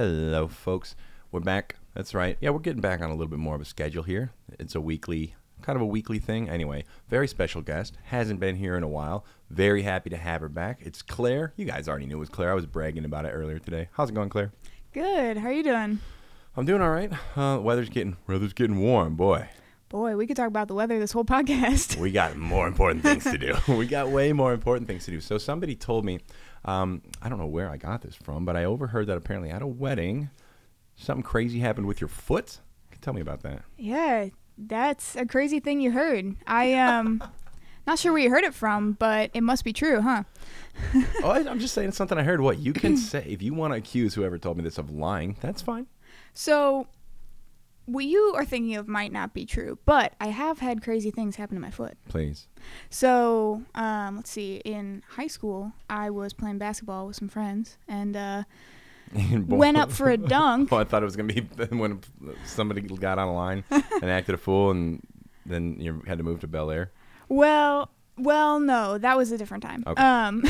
Hello, folks. We're back. That's right. Yeah, we're getting back on a little bit more of a schedule here. It's a weekly, kind of a weekly thing. Anyway, very special guest. Hasn't been here in a while. Very happy to have her back. It's Claire. You guys already knew it was Claire. I was bragging about it earlier today. How's it going, Claire? Good. How are you doing? I'm doing all right. Uh, weather's getting weather's getting warm, boy. Boy, we could talk about the weather this whole podcast. We got more important things to do. we got way more important things to do. So somebody told me, um, I don't know where I got this from, but I overheard that apparently at a wedding, something crazy happened with your foot. Tell me about that. Yeah, that's a crazy thing you heard. I um not sure where you heard it from, but it must be true, huh? oh, I, I'm just saying something I heard. What you can say if you want to accuse whoever told me this of lying, that's fine. So what you are thinking of might not be true, but I have had crazy things happen to my foot. Please. So, um, let's see. In high school, I was playing basketball with some friends and uh, went up for a dunk. oh, I thought it was gonna be when somebody got on a line and acted a fool, and then you had to move to Bel Air. Well, well, no, that was a different time. Okay. Um,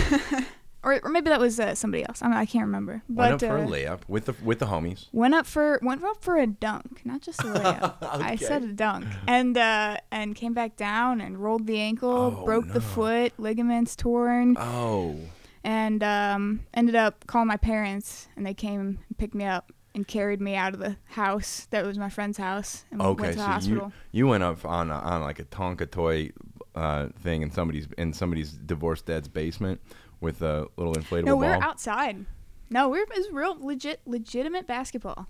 or, or maybe that was uh, somebody else. I, I can't remember. Went But up for a uh, layup with the with the homies. went up for went up for a dunk, not just a layup. I said a dunk, and uh, and came back down and rolled the ankle, Oh, broke the foot, ligaments torn, Oh. and um, ended up calling my parents, and they came and picked me up and carried me out of the house that was my friend's house, and Okay, went to the so hospital. you you went up on a, on like a Tonka toy uh, thing in somebody's in somebody's divorced dad's basement with a little inflatable no, we ball, outside. No, we were, it was real legit, legitimate basketball.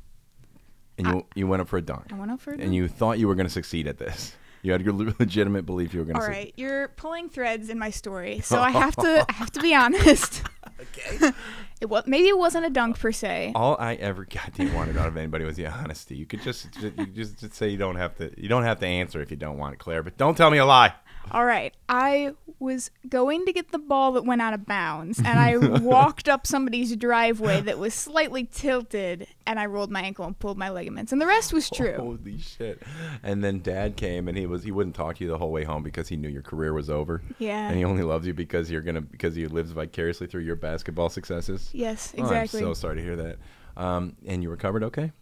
and you you went up for a dunk, I went up for a and you thought you were going to succeed at this. You had your legitimate belief you were going to. All right, you're pulling threads in my story, so I have to I have to be honest. Okay. It was maybe it wasn't a dunk per se. All I ever goddamn wanted out of anybody was the honesty. You could just, just you just, just say you don't have to you don't have to answer if you don't want it, Claire. But don't tell me a lie. All right, I was going to get the ball that went out of bounds, and I walked up somebody's driveway that was slightly tilted, and I rolled my ankle and pulled my ligaments, and the rest was true. Holy shit! And then Dad came and he was he wouldn't talk to you the whole way home because he knew your career was over. Yeah. And he only loves you because you're gonna because he lives vicariously through your basketball successes. Yes, Oh, exactly. I'm so sorry to hear that. Um, and you recovered okay?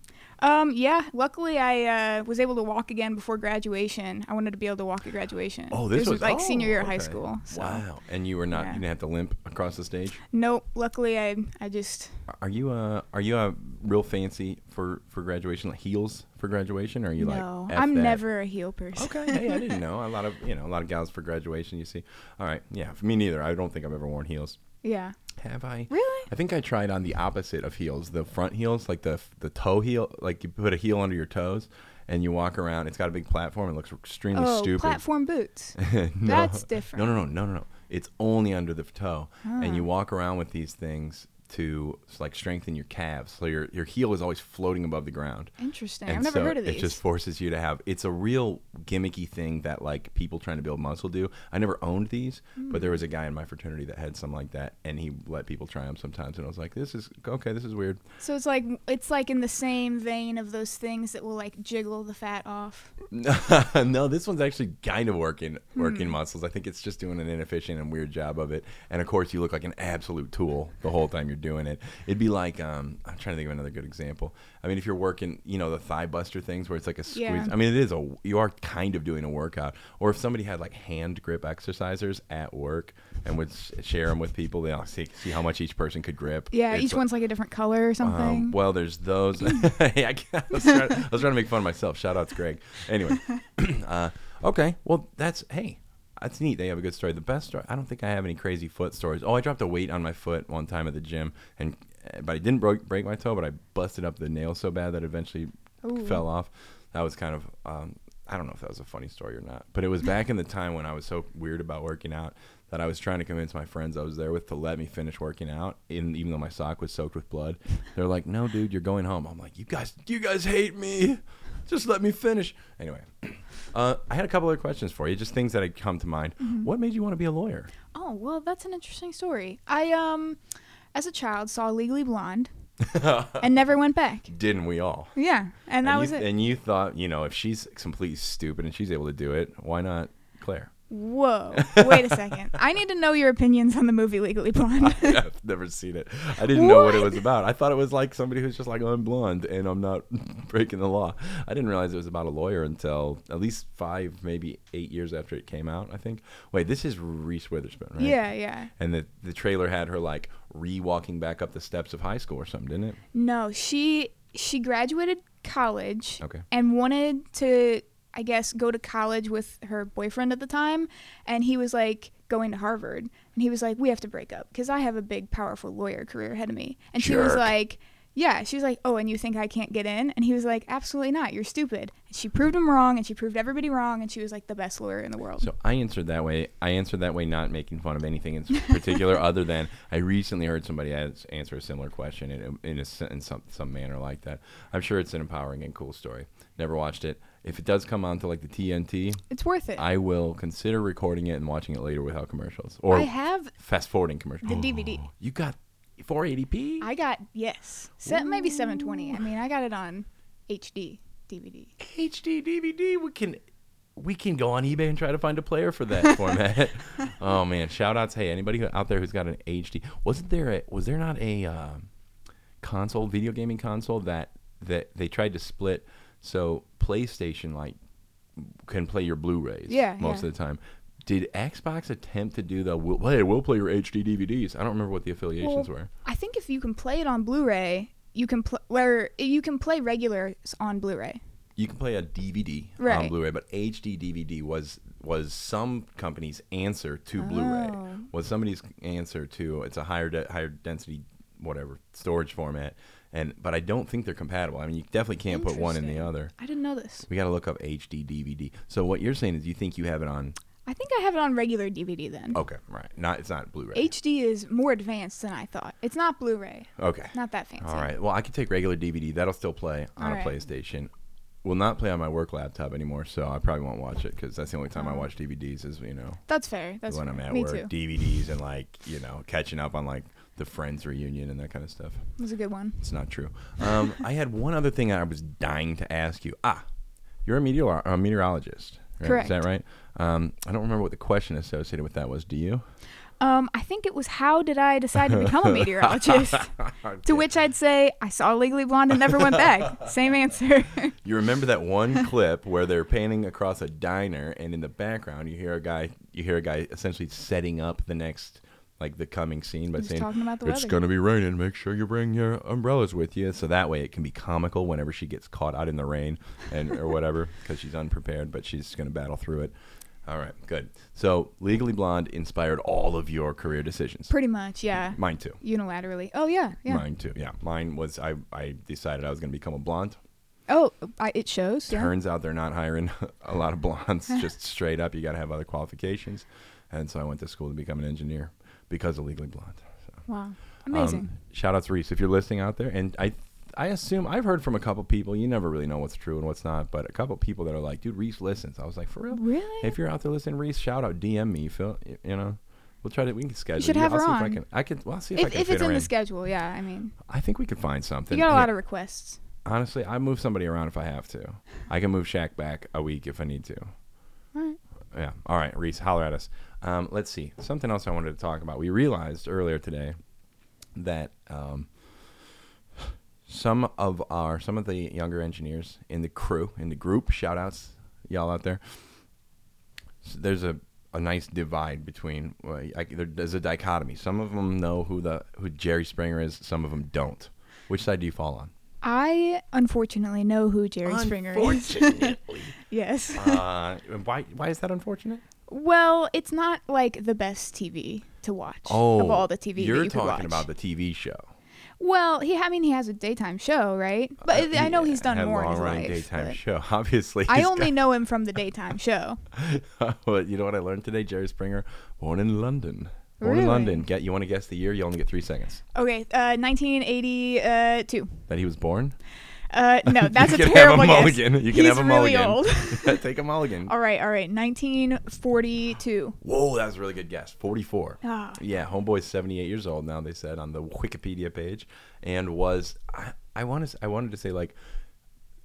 Um, yeah. Luckily, I uh, was able to walk again before graduation. I wanted to be able to walk at graduation. Oh, this, was, like senior oh, year of high school. So. Wow. And you were not Yeah. you didn't have to limp across the stage. Nope. Luckily, I I just Are you a are you uh real fancy for for graduation like heels for graduation or are you no. like F I'm that? never a heel person. Okay, hey, I didn't know. A lot of you know, a lot of gals for graduation. You see, all right, yeah. For me neither. I don't think I've ever worn heels. yeah. Have I? Really? I think I tried on the opposite of heels, the front heels, like the the toe heel, like you put a heel under your toes and you walk around. It's got a big platform. It looks extremely Oh, stupid. platform boots. no, That's different. No, no, no, no, no, no. It's only under the toe, and you Ah. walk around with these things to like strengthen your calves. So your your heel is always floating above the ground. Interesting. And I've never so heard of these. It just forces you to have. It's a real gimmicky thing that like people trying to build muscle do. I never owned these, but there was a guy in my fraternity that had some like that, and he let people try them sometimes. And I was like, this is okay. This is weird. so it's like it's like in the same vein of those things that will like jiggle the fat off. no, this one's actually kind of working working Hmm. muscles. I think it's just doing an inefficient and weird job of it. And of course, you look like an absolute tool the whole time you're doing it. It'd be like um, I'm trying to think of another good example. I mean, if you're working, you know, the thigh buster things where it's like a squeeze. Yeah. I mean, it is a you are kind of doing a workout. Or if somebody had like hand grip exercisers at work and would share them with people, they all see see how much each person could grip. Yeah, It's each like- one's like a different color or something. um, well, there's those. hey, I, I, was trying, I was trying to make fun of myself. Shout out to Greg. Anyway, uh, okay. Well, that's hey, that's neat. They have a good story. The best story. I don't think I have any crazy foot stories. Oh, I dropped a weight on my foot one time at the gym, and uh, but I didn't break break my toe, but I busted up the nail so bad that it eventually Ooh. fell off. That was kind of. Um, I don't know if that was a funny story or not, but it was back in the time when I was so weird about working out that I was trying to convince my friends I was there with to let me finish working out, in, even though my sock was soaked with blood. They're like, "No, dude, you're going home." I'm like, "You guys, you guys hate me. Just let me finish." Anyway, uh, I had a couple other questions for you, just things that had come to mind. What made you want to be a lawyer? oh well, that's an interesting story. I um, as a child, saw Legally Blonde and never went back. Didn't we all? Yeah, and that and was it. And you thought, you know, if she's completely stupid and she's able to do it, why not Claire? Whoa. Wait a second. I need to know your opinions on the movie Legally Blonde. I've never seen it. I didn't know what it was about. I thought it was like somebody who's just like, oh, I'm blonde and I'm not breaking the law. I didn't realize it was about a lawyer until at least five, maybe eight years after it came out, I think. Wait, this is Reese Witherspoon, right? yeah, yeah. And the, the trailer had her like re walking back up the steps of high school or something, didn't it? No, she she graduated college Okay. and wanted to I guess go to college with her boyfriend at the time and he was like going to Harvard and he was like we have to break up cuz I have a big powerful lawyer career ahead of me. And she was like yeah, she was like, "Oh, and you think I can't get in?" And he was like, "Absolutely not. You're stupid." And she proved him wrong, and she proved everybody wrong, and she was like the best lawyer in the world. So I answered that way. I answered that way, not making fun of anything in particular, other than I recently heard somebody answer a similar question in, in, a, in some some manner like that. I'm sure it's an empowering and cool story. Never watched it. If it does come on to like the TNT, it's worth it. I will consider recording it and watching it later without commercials or I have fast forwarding commercials. the DVD. Oh, you got 480p? I got yes, set maybe 720. I mean, I got it on HD DVD. HD DVD. We can we can go on eBay and try to find a player for that format. oh man, shout outs. Hey, anybody who- out there who's got an HD? Wasn't there a was there not a um, console, video gaming console that that they tried to split so PlayStation like can play your Blu-rays Yeah, most yeah. of the time. Did Xbox attempt to do the we'll, hey, we'll play your HD DVDs? I don't remember what the affiliations Well, were. I think if you can play it on Blu-ray, you can play where you can play regulars on Blu-ray. you can play a DVD on Blu-ray, but HD DVD was was some company's answer to Blu-ray. Oh. Was somebody's answer to it's a higher de- higher density whatever storage format, and but I don't think they're compatible. I mean, you definitely can't put one in the other. I didn't know this. We got to look up HD DVD. So what you're saying is you think you have it on? I think I have it on regular DVD then. Okay, right. Not it's not Blu-ray. HD is more advanced than I thought. It's not Blu-ray. okay. Not that fancy. All right. Well, I could take regular DVD. That'll still play on All a right. PlayStation. Will not play on my work laptop anymore, so I probably won't watch it because that's the only time I Oh. watch DVDs. Is you know That's fair. That's when fair. I'm at Me work, too. DVDs and like you know catching up on like the Friends reunion and that kind of stuff. It was a good one. It's not true. Um, I had one other thing I was dying to ask you. Ah, you're a, meteor- a meteorologist. Right? Is that right? Um, I don't remember what the question associated with that was. Do you? Um, I think it was how did I decide to become a meteorologist? To which I'd say I saw Legally Blonde and never went back. Same answer. You remember that one clip where they're panning across a diner, and in the background you hear a guy, you hear a guy essentially setting up the next, like the coming scene by saying, talking about the "It's weather." gonna be raining. Make sure you bring your umbrellas with you." So that way it can be comical whenever she gets caught out in the rain and or whatever because she's unprepared, but she's gonna battle through it. All right, good. So Legally Blonde inspired all of your career decisions. Pretty much, yeah. Mine too. Unilaterally. Oh yeah, yeah. Mine too. Yeah, mine was I. I decided I was gonna become a blonde. Oh, I, it shows. Yeah. Turns out they're not hiring a lot of blondes just straight up. You got to have other qualifications. And so I went to school to become an engineer because of Legally Blonde. So, Wow. Amazing. Um, shout out to Reese if you're listening out there. And I I assume I've heard from a couple people. You never really know what's true and what's not, but a couple people that are like, dude, Reese listens. I was like, for real? really? If you're out there listening, Reese, shout out, DM me, Phil. You know, we'll try to we can schedule. You should have I'll her see if I can. I can. Well, I'll see if, I can if it's in in. the schedule, yeah. I mean, I think we could find something. you got a lot of requests. Honestly, I move somebody around if I have to. I can move Shaq back a week if I need to. All right. Yeah. All right, Reese, holler at us. Um, let's see. Something else I wanted to talk about. We realized earlier today that um, some of our some of the younger engineers in the crew in the group, shout outs, y'all out there. s- There's a, a nice divide between. Well, I, there, there's a dichotomy. Some of them know who the who Jerry Springer is. Some of them don't. Which side do you fall on? I unfortunately know who Jerry Springer is. Unfortunately. yes. uh, why why is that unfortunate? Well, it's not like the best TV to watch Oh, of all the TV you're that you talking about the TV show. Well, he I mean he has a daytime show, right? But I know Uh, He he's done more in his life. daytime show. Obviously, I only know him from the daytime show. got- but you know what I learned today? Jerry Springer, born in London. Born in London. Get you want to guess the year? You only get three seconds. Okay, uh, 1982. That he was born. Uh, no, that's you a can terrible have a guess. mulligan. You can He's have a really mulligan. old. Take a mulligan. all right, all right. 1942. Whoa, that was a really good guess. Forty-four. Ah, Yeah, homeboy's 78 years old now. They said on the Wikipedia page, and was I, I want to I wanted to say like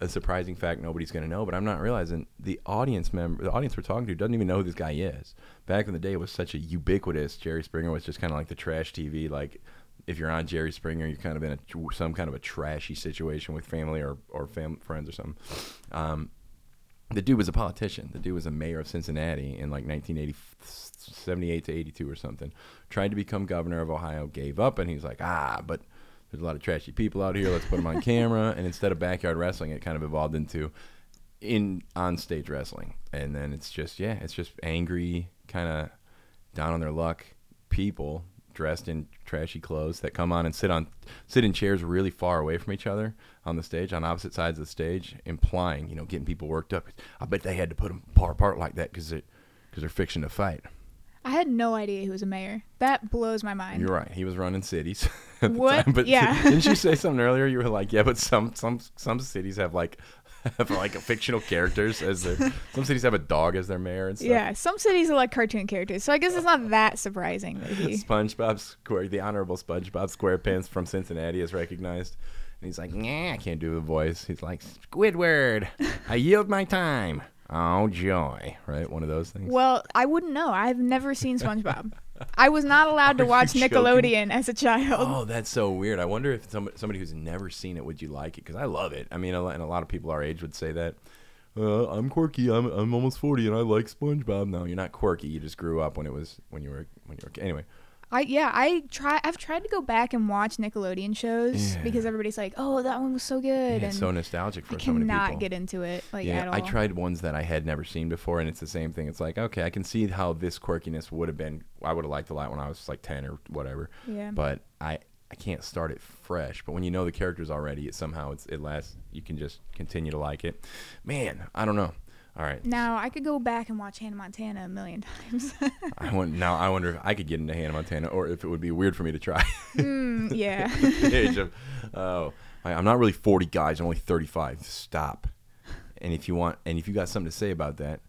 a surprising fact nobody's going to know, but I'm not realizing the audience member, the audience we're talking to, doesn't even know who this guy is. Back in the day, it was such a ubiquitous. Jerry Springer was just kind of like the trash TV. Like, if you're on Jerry Springer, you're kind of in a, some kind of a trashy situation with family or or fam- friends or something. Um, the dude was a politician. The dude was a mayor of Cincinnati in like 1980, 78 to 82 or something. Tried to become governor of Ohio, gave up, and he's like, ah, but there's a lot of trashy people out here. Let's put them on camera. And instead of backyard wrestling, it kind of evolved into in on stage wrestling. And then it's just yeah, it's just angry, kind of down on their luck people dressed in trashy clothes that come on and sit on sit in chairs really far away from each other on the stage on opposite sides of the stage implying you know getting people worked up i bet they had to put them far apart like that because it because they're fixing to fight I had no idea he was a mayor. That blows my mind. you're right he was running cities at the What? time, but Yeah. didn't you say something earlier you were like yeah but some some some cities have like have like fictional characters as their some cities have a dog as their mayor and stuff Yeah, some cities are like cartoon characters, so I guess it's not oh. that surprising that he. SpongeBob Square, the honorable SpongeBob SquarePants from Cincinnati is recognized. And he's like, nah, I can't do the voice. He's like, Squidward, I yield my time. Oh, joy. Right? One of those things. Well, I wouldn't know. I've never seen SpongeBob. I was not allowed to Are watch? Nickelodeon as a child. Oh, that's so weird. I wonder if somebody, somebody who's never seen it, would you like it? Because I love it. I mean, a lot- and a lot of people our age would say that. Uh, I'm quirky. I'm I'm almost 40, and I like SpongeBob. No, you're not quirky. You just grew up when it was when you were when you were anyway. I yeah, I try. I've tried to go back and watch Nickelodeon shows Yeah. because everybody's like, "Oh, that one was so good," Yeah, it's and so nostalgic for I so many people. cannot get into it like yeah, at all. I tried ones that I had never seen before, and it's the same thing. It's like, okay, I can see how this quirkiness would have been. I would have liked a lot when I was like ten or whatever. Yeah. But I, I can't start it fresh. But when you know the characters already, it somehow it's it lasts. You can just continue to like it. Man, I don't know. All right, Now I could go back and watch Hannah Montana a million times. I want now. I wonder if I could get into Hannah Montana, or if it would be weird for me to try. mm, yeah. age of, oh, I'm not really 40 guys. I'm only 35. Stop. And if you want, and if you got something to say about that,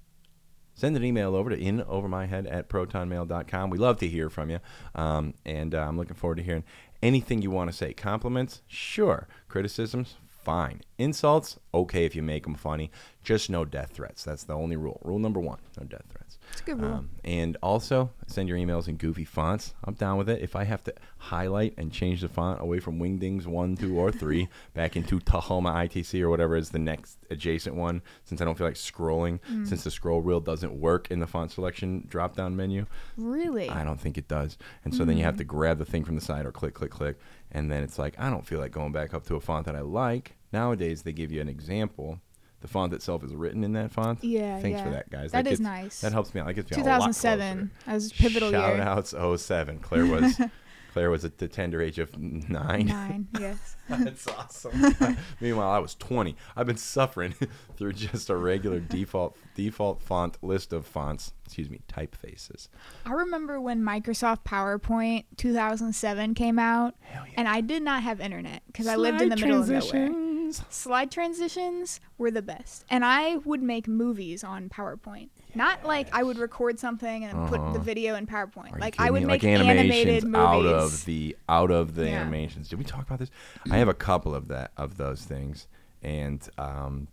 send an email over to inovermyhead at protonmail.com. We love to hear from you. Um, and uh, I'm looking forward to hearing anything you want to say. Compliments? Sure. Criticisms? Fine. Insults? Okay if you make them funny. Just no death threats. That's the only rule. Rule number one no death threats. It's a good rule. Um, and also, send your emails in goofy fonts. I'm down with it. If I have to highlight and change the font away from Wingdings 1, 2, or 3 back into Tahoma ITC or whatever is the next adjacent one, since I don't feel like scrolling, Mm. since the scroll wheel doesn't work in the font selection drop down menu, really? I don't think it does. And so then you have Mm. to grab the thing from the side or click, click, click. And then it's like, I don't feel like going back up to a font that I like. Nowadays, they give you an example. The font itself is written in that font. Yeah, Thanks for that, guys. That is gets- nice. That helps me out. That gets me a lot closer. 2007. That was pivotal Shout year. outs 07. Claire was Claire was at the tender age of nine. Nine. Yes. That's awesome. Meanwhile, I was 20. I've been suffering through just a regular default default font list of fonts. Excuse me, typefaces. I remember when Microsoft PowerPoint 2007 came out, Hell yeah. and I did not have internet because I lived in the middle of nowhere. Transitions. Slide transitions were the best, and I would make movies on PowerPoint. Not like I would record something and put the Uh-huh. video in PowerPoint. Are you like I kidding would me? make like animations animated movies. out of the out of the Yeah. animations. Did we talk about this? I have a couple of that of those things, and um,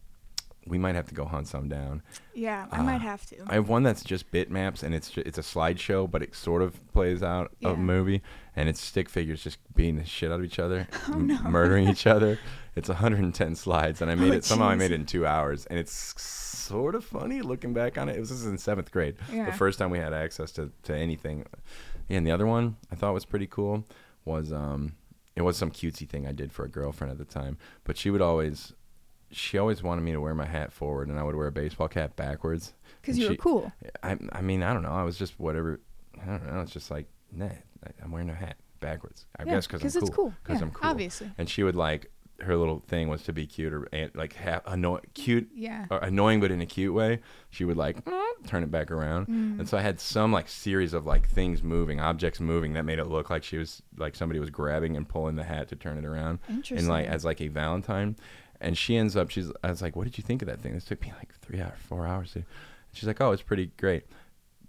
we might have to go hunt some down. yeah, I might have to. I have one that's just bitmaps, and it's ju- it's a slideshow, but it sort of plays out Yeah. a movie, and it's stick figures just beating the shit out of each other, Oh, m- murdering each other. It's 110 slides, and I made Oh, it somehow. I made it in two hours, and it's sort of funny looking back on it. It was this is in seventh grade, Yeah. the first time we had access to to anything. And the other one I thought was pretty cool was um, it was some cutesy thing I did for a girlfriend at the time, but she would always. She always wanted me to wear my hat forward, and I would wear a baseball cap backwards. Because you were cool. I, I mean, I don't know. I was just whatever. I don't know. It's just like, nah, I'm wearing a hat backwards. I Yeah, guess because I'm it's cool. cool. Because Yeah, I'm cool. Obviously. And she would like her little thing was to be cute or like ha- anno- cute, Yeah. or annoying, but in a cute way. She would like turn it back around, Mm. and so I had some like series of like things moving, objects moving that made it look like she was like somebody was grabbing and pulling the hat to turn it around Interesting. and like as like a Valentine. And she ends up, she's, I was like, what did you think of that thing? This took me like three hours, four hours. To, she's like, oh, it's pretty great.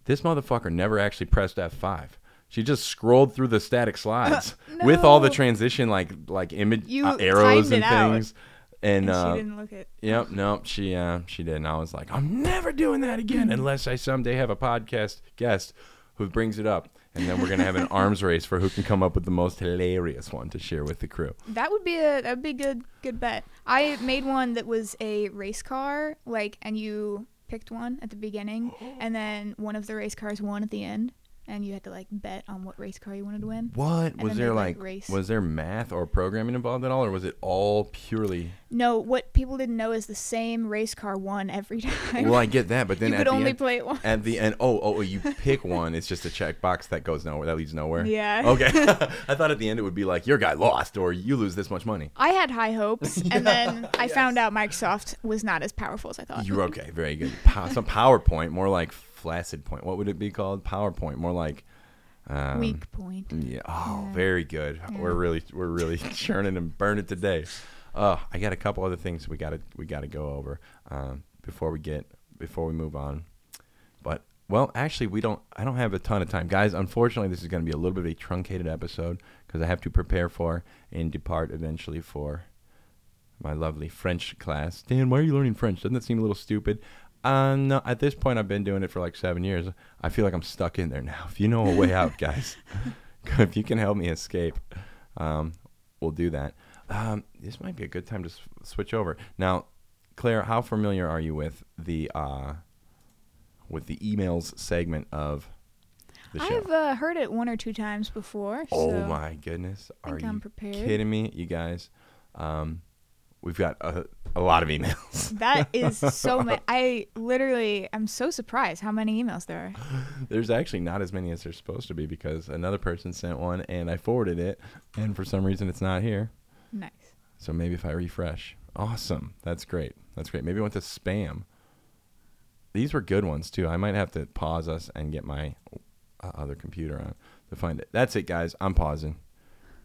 This motherfucker never actually pressed F5. She just scrolled through the static slides with all the transition, like like image You uh, arrows timed and it out. things. And, And uh, she didn't look it. Yep, nope, she uh she did. And I was like, I'm never doing that again unless I someday have a podcast guest who brings it up. And then we're gonna have an arms race for who can come up with the most hilarious one to share with the crew. That would be a that would be a good good bet. I made one that was a race car, like, and you picked one at the beginning, and then one of the race cars won at the end, and you had to like bet on what race car you wanted to win. What was there like? race. Was there math or programming involved at all, or was it all purely? No, what people didn't know is the same race car won every time. Well, I get that, but then you at could the only end, play it once. at the end, oh, oh, oh you pick one. It's just a checkbox that goes nowhere. That leads nowhere. Yeah. Okay. I thought at the end it would be like your guy lost or you lose this much money. I had high hopes, and then I found out Microsoft was not as powerful as I thought. You're okay. Very good. Pow- some PowerPoint, more like flaccid point. What would it be called? PowerPoint, more like. Um, Weak point. Yeah. Oh, Yeah. very good. We're really, we're really churning and burning today. Uh, I got a couple other things we gotta, we gotta go over um, before we get, before we move on. But well, actually, we don't. I don't have a ton of time, guys. Unfortunately, this is going to be a little bit of a truncated episode because I have to prepare for and depart eventually for my lovely French class. Dan, why are you learning French? Doesn't that seem a little stupid? Uh, no, at this point, I've been doing it for like seven years. I feel like I'm stuck in there now. If you know a way out, guys, if you can help me escape, um, we'll do that. Um, this might be a good time to s- switch over. Now, Claire, how familiar are you with the uh, with the emails segment of the show? I've uh, heard it one or two times before. Oh so my goodness! Are think I'm you prepared. kidding me, you guys? Um, we've got a, a lot of emails. That is so many. I literally am so surprised how many emails there are. There's actually not as many as there's supposed to be because another person sent one and I forwarded it, and for some reason it's not here. Nice. So maybe if I refresh, awesome. That's great. That's great. Maybe I went to spam. These were good ones too. I might have to pause us and get my uh, other computer on to find it. That's it, guys. I'm pausing.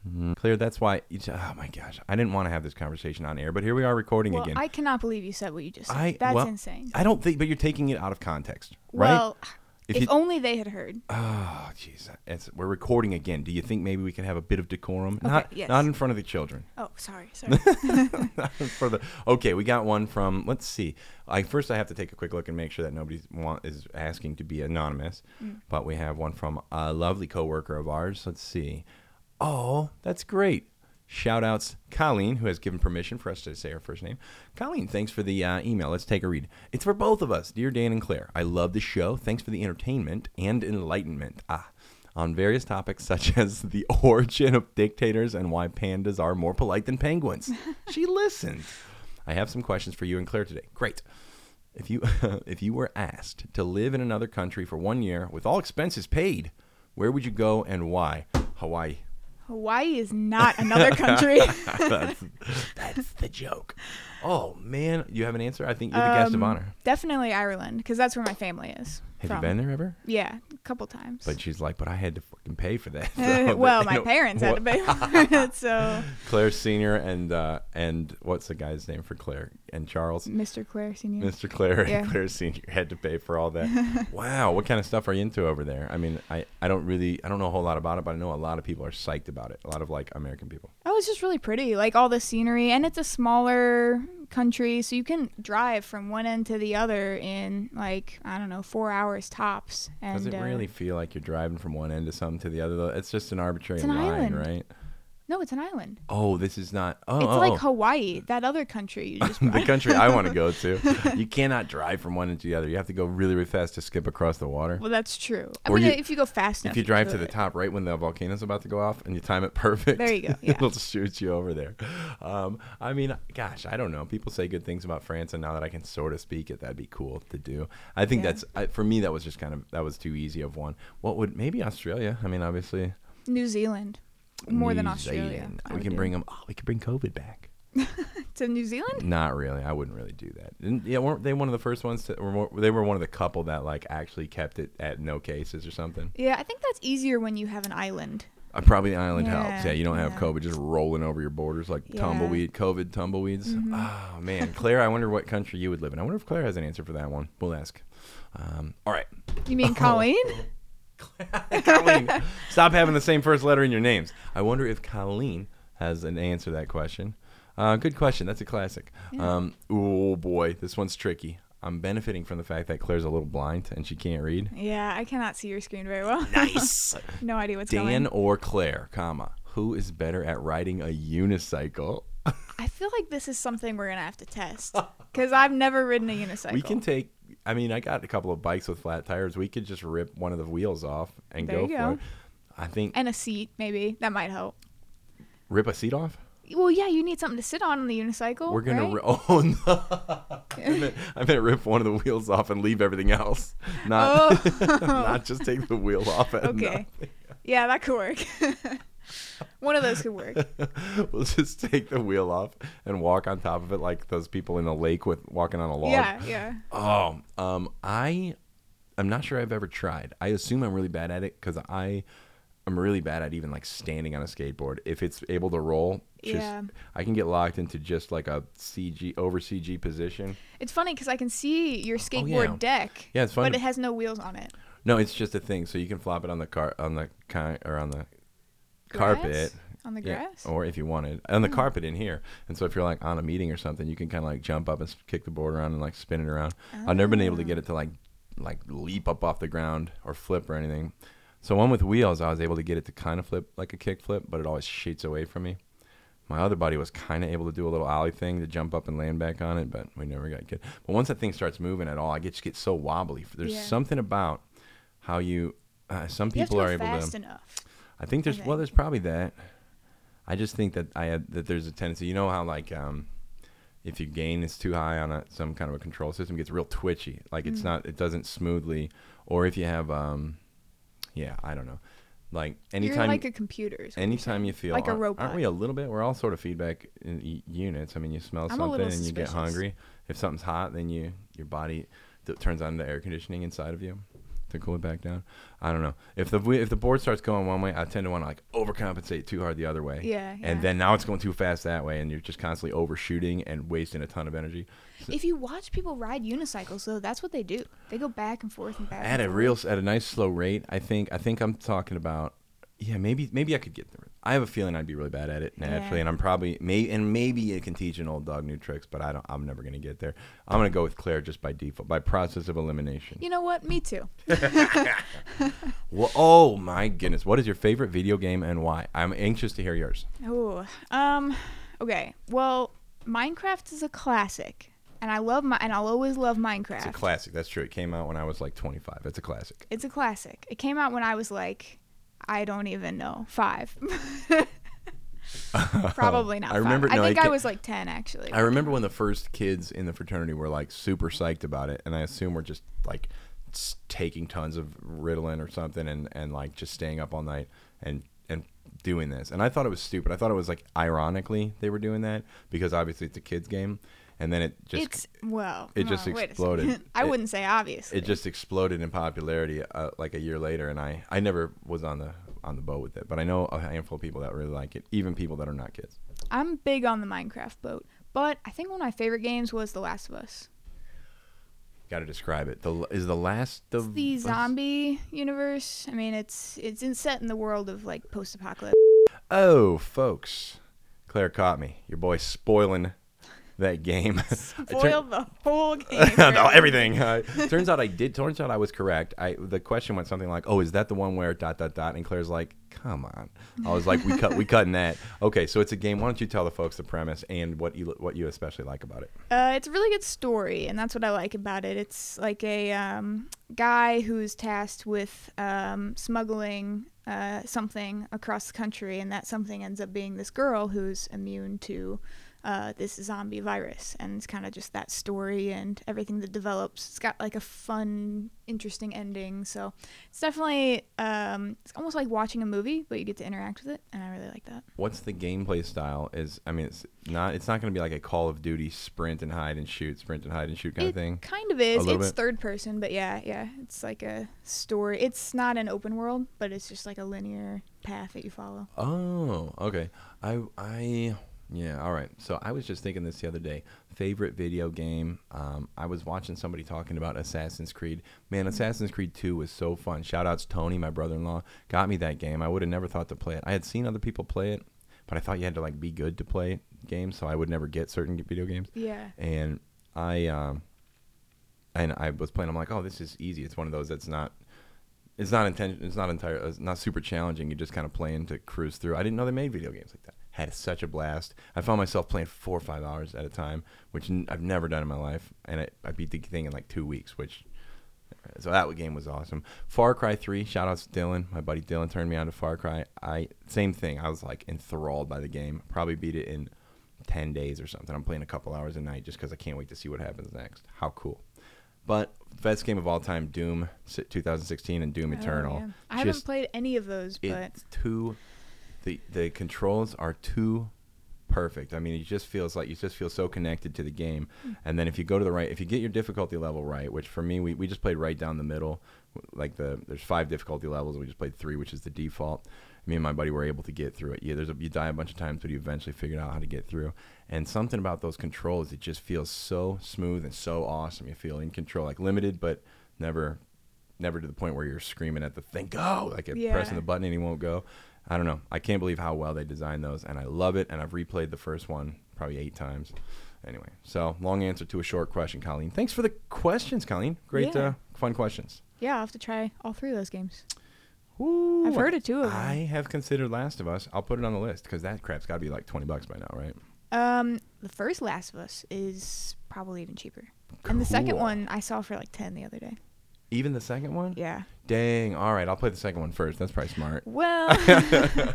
Mhm. Clear. That's why. You, oh my gosh, I didn't want to have this conversation on air, but here we are recording Well, again. I cannot believe you said what you just said. I- That's well, insane. I don't think, but you're taking it out of context, right? Well, If if, you- only they had heard. Oh, jeez. We're recording again. Do you think maybe we can have a bit of decorum? not, yes. not in front of the children. Oh, sorry, sorry. For the okay, we got one from. Let's see. I first I have to take a quick look and make sure that nobody want is asking to be anonymous. Mm. But we have one from a lovely coworker of ours. Let's see. Oh, that's great. Shout outs Colleen, who has given permission for us to say her first name. Colleen, thanks for the uh, email. Let's take a read. It's for both of us, dear Dan and Claire. I love the show. Thanks for the entertainment and enlightenment. Ah, on various topics such as the origin of dictators and why pandas are more polite than penguins. she listens. I have some questions for you and Claire today. Great. If you if you were asked to live in another country for one year with all expenses paid, where would you go and why? Hawaii. Hawaii is not another country. that's, that's the joke. Oh man, you have an answer? I think you're the guest of Um, honor. Definitely Ireland, because that's where my family is. Have from. you been there ever? Yeah, a couple times. But she's like, but I had to fucking pay for that. Uh, So, well, you my know, parents had to what- pay for it, so Claire Senior and uh, and what's the guy's name for Claire and Charles? Mr. Claire Senior. Mr. Claire and Yeah. Claire Senior had to pay for all that. wow, what kind of stuff are you into over there? I mean, I, I don't really I don't know a whole lot about it, but I know a lot of people are psyched about it. A lot of like American people. Oh, it's just really pretty. Like all the scenery, and it's a smaller country, so you can drive from one end to the other in like I don't know four hours tops. And Does it uh, really feel like you're driving from one end to something to the other though? It's just an arbitrary an line, island. right? No, it's an island. Oh, this is not. Oh, it's oh, like oh. Hawaii, that other country you just the country I want to go to. You cannot drive from one to the other. You have to go really, really fast to skip across the water. Well, that's true. I Or mean, you- if you go fast enough, If you drive to the top right when the volcano's about to go off and you time it perfect, There you go, yeah. it'll shoot you over there. Um, I mean, gosh, I don't know. People say good things about France, and now that I can sort of speak it, that'd be cool to do. I think Yeah. that's I, for me. That was just kind of that was too easy of one. What would maybe Australia? I mean, obviously New Zealand, more than Australia. Zealand. I We would can do. bring them. Oh, we could bring COVID back. to New Zealand. Not really. I wouldn't really do that. And, yeah, weren't they one of the first ones to? Or more, they were one of the couple that like actually kept it at no cases or something. Yeah, I think that's easier when you have an island. Uh, probably the island helps. Yeah, Yeah, you don't have yeah. COVID just rolling over your borders like Yeah. tumbleweed, COVID tumbleweeds. Mhm. Oh man, Claire, I wonder what country you would live in. I wonder if Claire has an answer for that one. We'll ask. Um, all right, You mean Oh. Colleen? Colleen, stop having the same first letter in your names. I wonder if Colleen has an answer to that question. Uh, good question. That's a classic. Yeah. Um, oh boy, this one's tricky. I'm benefiting from the fact that Claire's a little blind and she can't read. Yeah, I cannot see your screen very well. Nice. no idea what's Dan going. Dan or Claire, comma, who is better at riding a unicycle? I feel like this is something we're gonna have to test because I've never ridden a unicycle. We can take. I mean, I got a couple of bikes with flat tires. We could just rip one of the wheels off and There go you for it. I think and a seat maybe that might help. rip a seat off. Well, yeah, you need something to sit on on the unicycle. We're gonna. right? Ri- oh no! I, meant, I meant rip one of the wheels off and leave everything else. Not oh. not just take the wheel off. And Oh. Okay. Yeah, that could work. One of those could work. we'll just take the wheel off and walk on top of it like those people in the lake with walking on a log. Yeah, yeah. Oh, um, I, I'm not sure I've ever tried. I assume I'm really bad at it because I, I'm really bad at even like standing on a skateboard. If it's able to roll, just Yeah. I can get locked into just like a CG over CG position. It's funny because I can see your skateboard Oh, yeah. deck. Yeah, it's fun But it has no wheels on it. No, it's just a thing. So you can flop it on the car on the ki- or on the? Carpet. On the Yeah, grass? or if you wanted on the carpet in here. And so if you're like on a meeting or something, you can kind of like jump up and kick the board around and like spin it around. I've never been able to get it to like like leap up off the ground or flip or anything. So one with wheels, I was able to get it to kind of flip like a kick flip, but it always shoots away from me. My other buddy was kind of able to do a little ollie thing to jump up and land back on it, but we never got good. But once that thing starts moving at all, I get just get so wobbly. There's Yeah. something about how you. Uh, some You have to people are able to. enough. I think there's well, there's probably that. I just think that I had that there's a tendency. You know how like um, if your gain is too high on a, some kind of a control system, it gets real twitchy. Like it's Mm. not, it doesn't smoothly. Or if you have um, yeah, I don't know. Like anytime, You're like a computer. is what you're anytime you feel like a robot. aren't we a little bit? We're all sort of feedback e- units. I mean, you smell I'm something and you get hungry. If something's hot, then you your body th- turns on the air conditioning inside of you to cool it back down. I don't know. If the if the board starts going one way, I tend to want to like overcompensate too hard the other way. Yeah, yeah. And then now it's going too fast that way, and you're just constantly overshooting and wasting a ton of energy. If you watch people ride unicycles, though, that's what they do. They go back and forth and back. at a forth. real at a nice slow rate. I think I think I'm talking about yeah maybe maybe I could get there. I have a feeling I'd be really bad at it naturally, Yeah. and I'm probably may and maybe you can teach an old dog new tricks, but I don't. I'm never gonna get there. I'm gonna go with Claire just by default by process of elimination. You know what? Me too. Well, oh my goodness, what is your favorite video game and why? I'm anxious to hear yours. Oh, um, okay. Well, Minecraft is a classic, and I love my and I'll always love Minecraft. It's a classic. That's true. It came out when I was like 25. It's a classic. It's a classic. It came out when I was like, I don't even know, five. Probably not. I remember- Five. no, I think I ca- was like ten actually. I remember when the first kids in the fraternity were like super psyched about it, and I assume we're just like taking tons of Ritalin or something, and and like just staying up all night and and doing this. And I thought it was stupid. I thought it was like ironically they were doing that because obviously it's a kids game, and then it just it's well. it just no, a exploded. I It- wouldn't say obviously. it just exploded in popularity uh, like a year later, and I I never was on the on the boat with it, but I know a handful of people that really like it, even people that are not kids. I'm big on the Minecraft boat, but I think one of my favorite games was The Last of Us. Got to describe it. The is the last of the Us- zombie universe. I mean, it's it's in, set in the world of like post-apocalypse. Oh, folks, Claire caught me. Your boy spoiling that game. Spoiled the whole game. no, everything. Uh, turns out I did. Turns out I was correct. I the question went something like, "Oh, is that the one where dot dot dot?" And Claire's like, "Come on." I was like, "We cut. We cutting that." Okay, so it's a game. Why don't you tell the folks the premise and what you what you especially like about it? Uh, it's a really good story, and that's what I like about it. It's like a um, guy who's tasked with um, smuggling uh, something across the country, and that something ends up being this girl who's immune to uh, this zombie virus. And it's kind of just that story and everything that develops. It's got like a fun, interesting ending. So it's definitely um, it's almost like watching a movie, but you get to interact with it, and I really like that. What's the gameplay style? Is I mean, it's not. It's not going to be like a Call of Duty sprint and hide and shoot, sprint and hide and shoot kind it of thing. kind of is. It's bit? third person, but yeah, yeah. It's like a story. It's not an open world, but it's just like a linear path that you follow. Oh, okay. I I yeah, all right. So I was just thinking this the other day. Favorite video game. Um, I was watching somebody talking about Assassin's Creed. Man, Assassin's Creed 2 was so fun. Shout outs Tony, my brother in law, got me that game. I would have never thought to play it. I had seen other people play it, but I thought you had to like be good to play games, so I would never get certain video games. Yeah. And I um, and I was playing. I'm like, oh, this is easy. It's one of those that's not. It's not intention. It's not entire. It's not super challenging. You're just kind of playing to cruise through. I didn't know they made video games like that. Had such a blast. I found myself playing four or five hours at a time, which n- I've never done in my life, and I, I beat the thing in like two weeks. Which, so that game was awesome. Far Cry Three. Shout out to Dylan. My buddy Dylan turned me on to Far Cry. I same thing. I was like enthralled by the game. Probably beat it in ten days or something. I'm playing a couple hours a night just because I can't wait to see what happens next. How cool! But best game of all time, Doom 2016 and Doom Oh, Eternal. yeah. I haven't played any of those, but It's too the the controls are too perfect. I mean, it just feels like you just feel so connected to the game. And then if you go to the right, if you get your difficulty level right, which for me we, we just played right down the middle, like the there's five difficulty levels, and we just played three, which is the default. Me and my buddy were able to get through it. Yeah, there's a, you die a bunch of times, but you eventually figured out how to get through. And something about those controls, it just feels so smooth and so awesome. You feel in control, like limited, but never never to the point where you're screaming at the thing go like Yeah. pressing the button and he won't go i don't know i can't believe how well they designed those and i love it and i've replayed the first one probably eight times anyway so long answer to a short question colleen thanks for the questions colleen great Yeah. uh, fun questions yeah, I'll have to try all three of those games. Ooh, I've heard of two of them. i have considered last of us i'll put it on the list because that crap's got to be like 20 bucks by now right Um, the first Last of Us is probably even cheaper, and the second Cool. one I saw for like ten the other day. Even the second one Yeah. dang all right i'll play the second one first that's probably smart Well.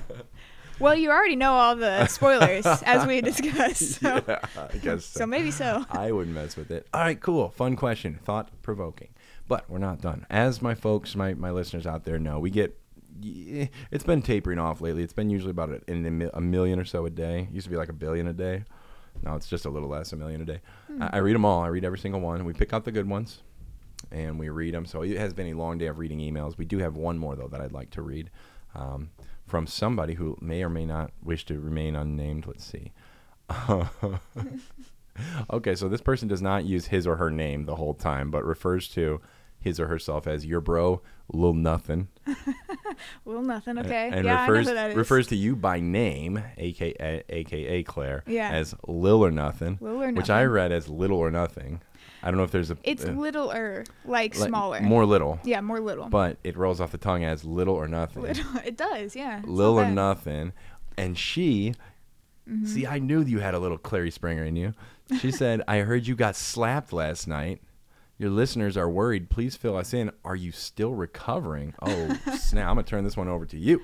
well, you already know all the spoilers as we discussed, so, yeah, i guess so so. maybe so. I wouldn't mess with it. All right, cool. Fun question. Thought provoking. But we're not done. As my folks, my, my listeners out there know, we get. It's been tapering off lately. It's been usually about a, a million or so a day. It used to be like a billion a day. Now it's just a little less, a million a day. Hmm. I, I read them all. I read every single one. We pick out the good ones, and we read them. So it has been a long day of reading emails. We do have one more though that I'd like to read um, from somebody who may or may not wish to remain unnamed. Let's see. okay, so this person does not use his or her name the whole time, but refers to his or herself as your bro, Lil Nothing. Well, nothing. Okay. And yeah, refers I know that is. refers to you by name, aka aka Claire, Yeah. as Lil or Nothing, Lil or which I read as Little or Nothing. I don't know if there's a It's uh, littler, like, smaller. more little, Yeah, more little. but it rolls off the tongue as Little or Nothing. Little. It does. Yeah. Little or nothing. And she, Mm-hmm. see, I knew you had a little Clairey Springer in you. She said, I heard you got slapped last night. Your listeners are worried. Please fill us in. Are you still recovering? Oh, snap. I'm going to turn this one over to you.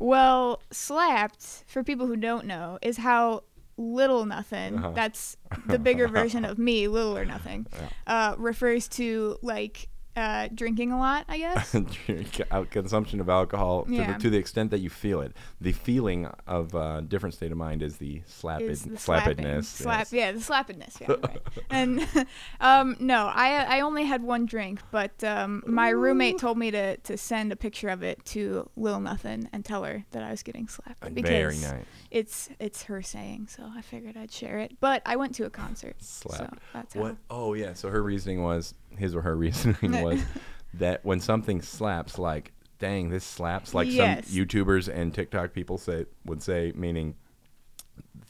Well, slapped, for people who don't know, is how little nothing, Uh-huh. that's the bigger version of me, little or nothing, uh, refers to like uh, drinking a lot, I guess. Drink- out- consumption of alcohol to, Yeah. the, to the extent that you feel it. The feeling of uh, different state of mind is the slapped, is the slappedness. Slap, yes. yeah, the slappedness. Yeah, right. and um, no, I I only had one drink, but um, my roommate told me to to send a picture of it to Lil Nothing and tell her that I was getting slapped because Very nice. it's it's her saying, so I figured I'd share it. But I went to a concert, Slapped. so that's how. What? Oh yeah. So her reasoning was his or her reasoning was that when something slaps, like dang, this slaps, like Yes. some YouTubers and TikTok people say would say, meaning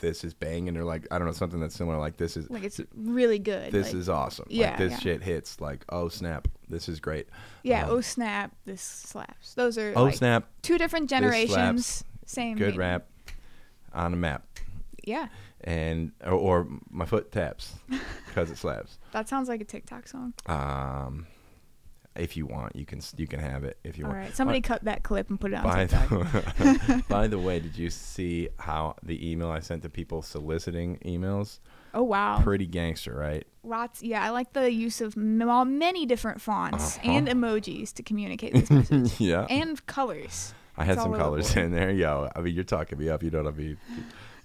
this is banging, or like I don't know something that's similar, like this is Like it's really good. this like, is awesome. Yeah, like this yeah. shit hits. Like oh snap, this is great. yeah. um, oh snap! This slaps. Those are Oh like snap, two different generations. Same. good meaning. rap on a map, Yeah, and or, or my foot taps because it slaps. that sounds like a TikTok song. Um, if you want, you can you can have it if you All want. All right, somebody cut that clip and put it on By TikTok. the, by the way, did you see how the email I sent to people soliciting emails? Oh wow. Pretty gangster, right? Lots. Yeah, I like the use of m- many different fonts Uh-huh. and emojis to communicate this message, yeah. and colors. I had it's some colors in there. Yo, I mean, you're talking me up. You know what I mean?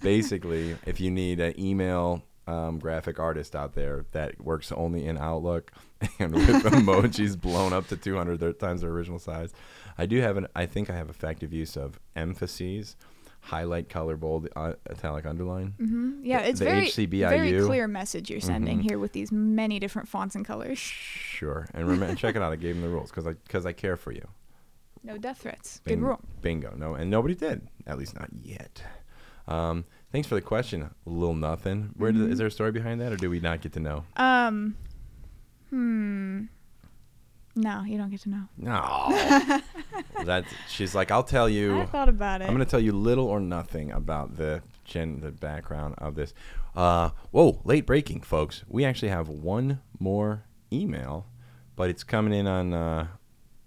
Basically, if you need an email um, graphic artist out there that works only in Outlook and with emojis blown up to 200 times their original size, I do have an. I think I have effective use of emphases, highlight, color, bold, uh, italic, underline. Mm-hmm. Yeah, it's the very HCBIU. very clear message you're sending Mhm. here with these many different fonts and colors. Sure, and remember, check it out. I gave him the rules because I because I care for you. No death threats. Bing- Good rule. Bingo. No, and nobody did. At least not yet. Um, thanks for the question, little nothing. Where Mm-hmm. is there a story behind that, or do we not get to know? Um, hmm. No, you don't get to know. No. That's she's like, I'll tell you. I thought about it. I'm gonna tell you little or nothing about the gen the background of this. Uh, whoa, late breaking, folks. We actually have one more email, but it's coming in on uh,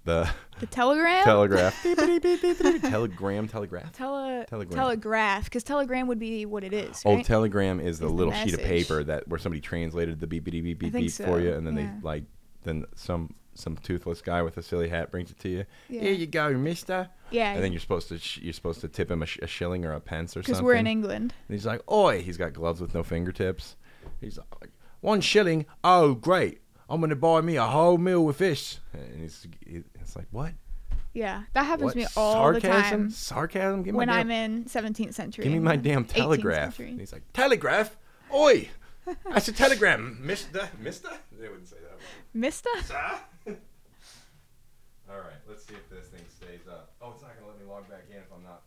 the the telegram. telegraph. telegram, telegraph. Tele- Telegram. telegraph, because telegram would be what it is. Oh, telegram is the Is the little sheet of paper that where somebody translated the beep beep beep beep beep for you, and then yeah. they like then some some toothless guy with a silly hat brings it to you. Yeah. Here you go, Mister. yeah, And then you're supposed to sh- you're supposed to tip him a, sh- a shilling or a pence or something. because we're in England. And he's like, "Oi!" He's got gloves with no fingertips. He's like, "One shilling? Oh, great! I'm gonna buy me a whole meal with this." And he's he- it's like, "What? Yeah, that happens what? to me all Sarcasm? the time Sarcasm? Give me when I'm in 17th century. give me my damn 18th telegraph." And he's like, "Telegraph? Oi! That's a telegram, Mister, Mister." They wouldn't say that. Mister? Sir? All right, let's see if this thing stays up. Oh, it's not gonna let me log back in if I'm not.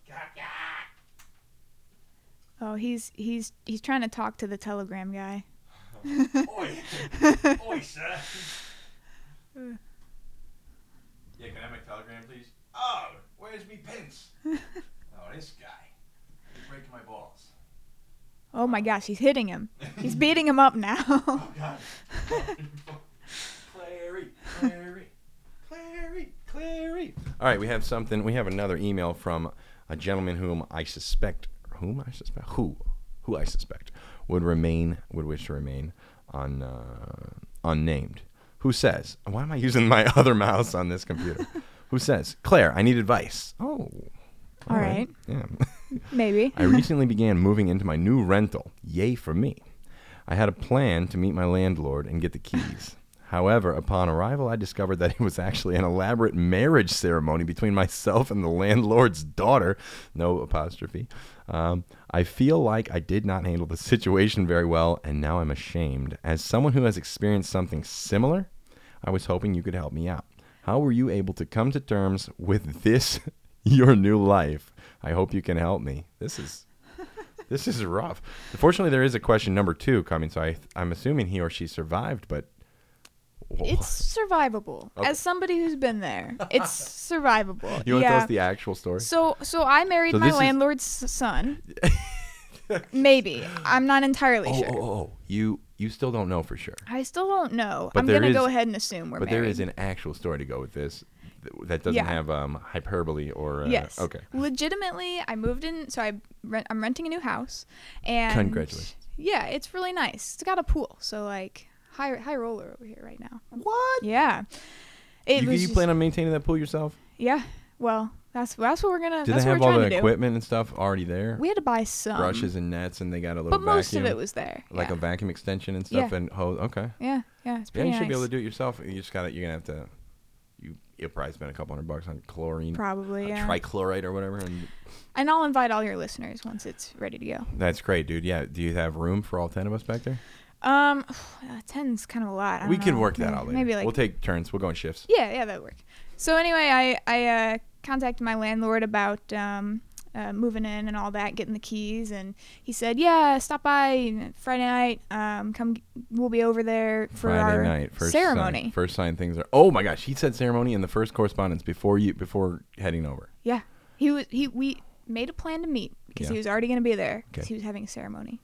Oh, he's he's he's trying to talk to the telegram guy. Oi! Oi, sir! Yeah, can I have my telegram, please? Oh, where's me pence? oh, this guy. He's breaking my balls. Oh my gosh, he's hitting him. He's beating him up now. Oh, God. Clairey, Clairey, Clairey, Clairey. All right, we have something. We have another email from a gentleman whom I suspect, whom I suspect, who, who I suspect would remain, would wish to remain un, uh, unnamed. Who says, why am I using my other mouse on this computer? who says, Claire, I need advice. Oh. All right. Yeah. Maybe. I recently began moving into my new rental. Yay for me. I had a plan to meet my landlord and get the keys. However, upon arrival, I discovered that it was actually an elaborate marriage ceremony between myself and the landlord's daughter. No apostrophe. Um, I feel like I did not handle the situation very well, and now I'm ashamed. As someone who has experienced something similar, I was hoping you could help me out. How were you able to come to terms with this, your new life? I hope you can help me. This is this is rough. Fortunately, there is a question number two coming, so I I'm assuming he or she survived, but It's survivable. Okay. As somebody who's been there, it's survivable. you want to tell us the actual story? So so I married So my this is- landlord's son. Maybe. I'm not entirely Oh, sure. oh, oh, you you still don't know for sure, I still don't know. But I'm gonna go ahead and assume we're but married. there is an actual story to go with this that doesn't Yeah. have um hyperbole or uh, yes. Okay. Legitimately, I moved in. So I rent, I'm renting a new house, and Congratulations. Yeah, it's really nice. It's got a pool, so like high high roller over here right now. What? Yeah. It You, you just- plan on maintaining that pool yourself? Yeah. Well, that's that's what we're gonna. Do that's they have what we're all trying the to equipment and stuff already there? We had to buy some Brushes and nets, and they got a little but vacuum, most of it was there. like yeah. a vacuum extension and stuff, Yeah. and hose. Okay. yeah, yeah, it's Yeah, pretty you should be able to do it yourself. You just got to You're gonna have to. You you'll probably spend a couple hundred bucks on chlorine, Probably, uh, yeah. trichloride or whatever, and and I'll invite all your listeners once it's ready to go. that's great, dude. Yeah. Do you have room for all ten of us back there? Um, uh, ten's kind of a lot. We can know. work that out later. Maybe like we'll take turns. We'll go in shifts. Yeah, yeah, that'd work. So anyway, I I uh, contacted my landlord about um, uh, moving in and all that, getting the keys, and he said, "Yeah, stop by Friday night. Um, come, we'll be over there for Friday our night, first ceremony." Sign, first sign things are. Oh my gosh, he said ceremony in the first correspondence before you before heading over. Yeah, he was he we made a plan to meet because Yeah. he was already going to be there because Okay. he was having a ceremony,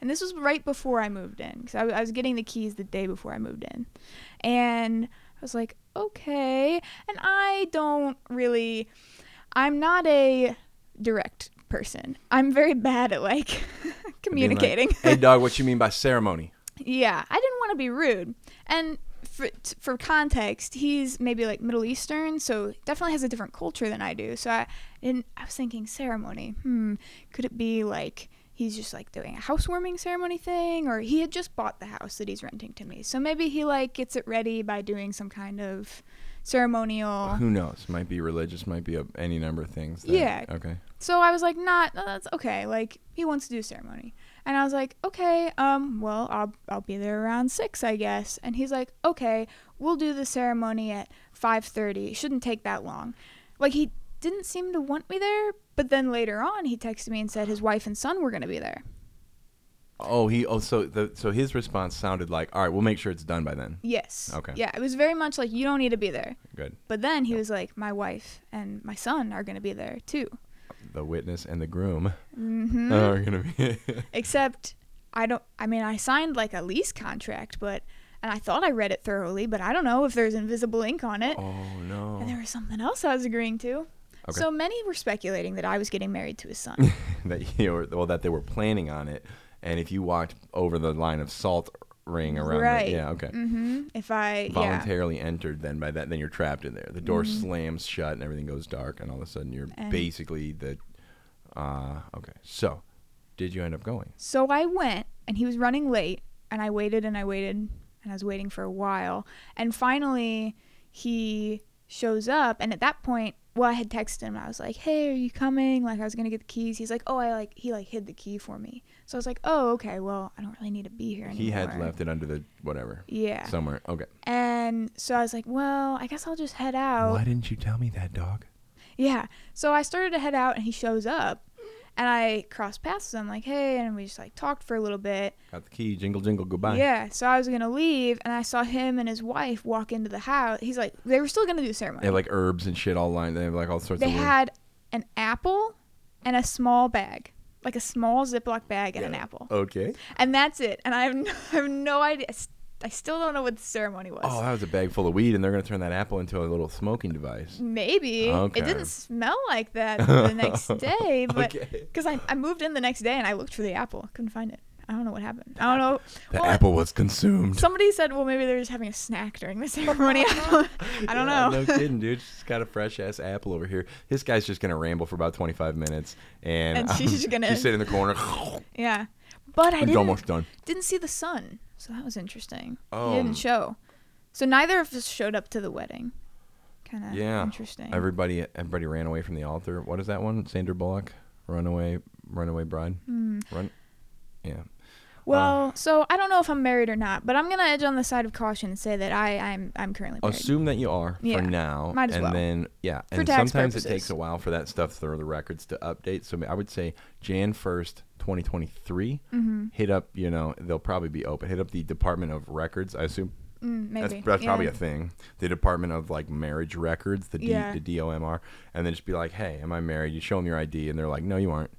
and this was right before I moved in because I was getting the keys the day before I moved in, and I was like, okay, and I don't really, I'm not a direct person. I'm very bad at like Being like, communicating. hey dog, what you mean by ceremony? Yeah, I didn't want to be rude. And for for context, he's maybe like Middle Eastern, so definitely has a different culture than I do. So I and I was thinking ceremony. Hmm, could it be like he's just like doing a housewarming ceremony thing or he had just bought the house that he's renting to me. So maybe he like gets it ready by doing some kind of ceremonial Who knows? Might be religious. Might be a, any number of things. that- Yeah. Okay. So I was like, not, no, that's okay. Like he wants to do a ceremony, and I was like, okay, um, well, I'll I'll be there around six, I guess. And he's like, okay, we'll do the ceremony at five thirty. Shouldn't take that long. Like he didn't seem to want me there. But then later on, he texted me and said his wife and son were going to be there. Oh, he. Oh, so the so his response sounded like, "All right, we'll make sure it's done by then." Yes. Okay. Yeah, it was very much like you don't need to be there. Good. But then he was like, my wife and my son are going to be there too. The witness and the groom mm-hmm. are gonna be. Except I don't. I mean, I signed like a lease contract, but and I thought I read it thoroughly, but I don't know if there's invisible ink on it. oh no. And there was something else I was agreeing to. Okay. So many were speculating that I was getting married to his son. that you were, well, that they were planning on it, and if you walked over the line of salt ring around, Right. The, yeah, okay. hmm If I yeah. Voluntarily entered, then by that, then you're trapped in there. The door slams shut, and everything goes dark, and all of a sudden you're Mm-hmm. And- basically the. Uh, okay, so did you end up going? So I went, and he was running late, and I waited and I waited, and I was waiting for a while, and finally he shows up, and at that point, well, I had texted him. I was like, "Hey, are you coming?" Like I was gonna get the keys. He's like, "Oh, I like he like hid the key for me." So I was like, "Oh, okay. Well, I don't really need to be here anymore." He had left it under the whatever Yeah. somewhere. Okay. And so I was like, "Well, I guess I'll just head out." Why didn't you tell me that, dog? Yeah. So I started to head out, and he shows up, and I crossed paths with him, like, "Hey," and we just like talked for a little bit. Got the key. Jingle, jingle. Goodbye. Yeah, so I was gonna leave, and I saw him and his wife walk into the house. He's like, they were still gonna do the ceremony. They have like herbs and shit all lined. They have like all sorts They of. weird- had an apple and a small bag, like a small Ziploc bag and an apple, Okay. and that's it. And I have no, I have no idea. I still don't know what the ceremony was. Oh, that was a bag full of weed, and they're gonna turn that apple into a little smoking device. Maybe Okay. it didn't smell like that the next day, but Okay. because I, I moved in the next day and I looked for the apple, couldn't find it. I don't know what happened. I don't know. The Well, apple was consumed. Somebody said, well, maybe they're just having a snack during the ceremony. I don't, I don't Yeah, know. No kidding, dude. She's got a fresh ass apple over here. This guy's just gonna ramble for about twenty five minutes, and, And she's just gonna- she's sitting in the corner. Yeah, but I didn't almost done. didn't see the sun, so that was interesting. he Um, didn't show, so neither of us showed up to the wedding. Kind of Yeah. interesting. Everybody, everybody ran away from the altar. What is that one? Sandra Bullock, Runaway, Runaway Bride. Hmm. Run. Yeah. Well, so I don't know if I'm married or not, but I'm gonna edge on the side of caution and say that I I'm I'm currently married. Assume that you are Yeah, for now, might as and well. then yeah, For and sometimes it takes a while for that stuff for the records to update. So I would say Jan first, twenty twenty three. Mm-hmm. Hit up, you know, they'll probably be open. Hit up the Department of Records. I assume Mm, maybe that's, that's yeah. probably a thing. The Department of like Marriage Records, the D, Yeah. the DOMR, and then just be like, "Hey, am I married?" You show them your ID, and they're like, "No, you aren't."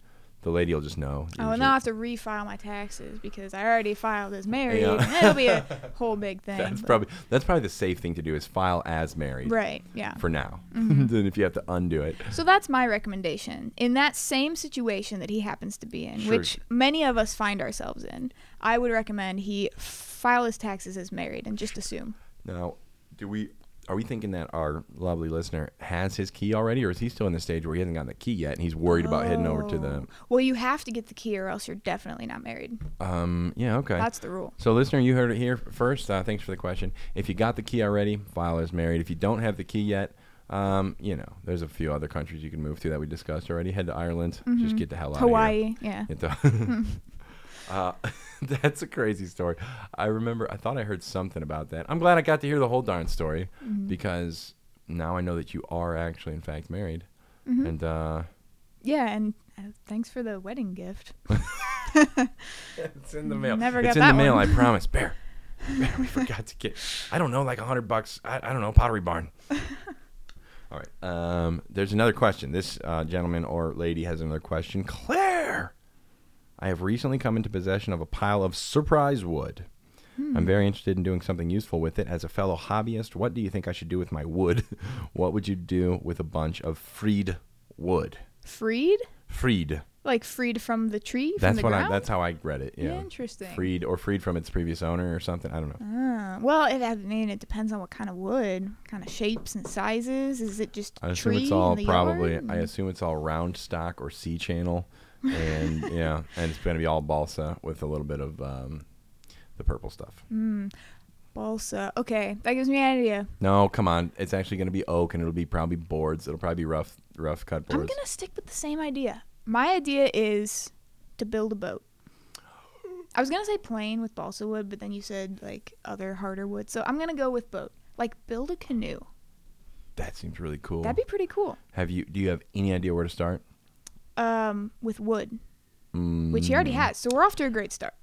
The lady will just know. Oh, and I'll have to refile my taxes because I already filed as married. Yeah. and it'll be a whole big thing. That's but- probably that's probably the safe thing to do is file as married right. Yeah. for now. Mm-hmm. then if you have to undo it, So that's my recommendation. In that same situation that he happens to be in, Sure. which many of us find ourselves in, I would recommend he file his taxes as married and just assume. now, do we are we thinking that our lovely listener has his key already, or is he still in the stage where he hasn't gotten the key yet and he's worried about heading over to the? Oh. Well, you have to get the key or else you're definitely not married. Um, yeah, okay. That's the rule. So, listener, you heard it here first. Uh, thanks for the question. If you got the key already, file as married. If you don't have the key yet, um, you know, there's a few other countries you can move to that we discussed already. Head to Ireland. Just get the hell out of here. Hawaii, yeah. Get the- uh, that's a crazy story. I remember. I thought I heard something about that. I'm glad I got to hear the whole darn story Mm-hmm. because now I know that you are actually, in fact, married. Mm-hmm. And uh, Yeah, and uh, thanks for the wedding gift. it's in the mail. Never it's got in that the mail. one. I promise. Bear. Bear, we forgot to get. I don't know, like a hundred bucks. I, I don't know, Pottery Barn. All right. Um, there's another question. This uh, gentleman or lady has another question. Claire, I have recently come into possession of a pile of surprise wood. Hmm. I'm very interested in doing something useful with it. As a fellow hobbyist, what do you think I should do with my wood? what would you do with a bunch of freed wood? Freed? Freed. Like freed from the tree? from That's what I. That's how I read it. Yeah. Interesting. Freed or freed from its previous owner or something. I don't know. Ah, well, it, I mean, it depends on what kind of wood, kind of shapes and sizes. Is it just I assume tree it's all probably. I assume it's all round stock or C channel, and yeah, and it's going to be all balsa with a little bit of um, the purple stuff. Mm, balsa. Okay, that gives me an idea. No, come on, it's actually going to be oak, and it'll be probably boards. It'll probably be rough, rough cut boards. I'm gonna stick with the same idea. My idea is to build a boat. I was gonna say plain with balsa wood, but then you said like other harder wood, so I'm gonna go with boat. Like build a canoe. That seems really cool. That'd be pretty cool. have you? Do you have any idea where to start? Um, with wood, which he already Mm, has, so we're off to a great start.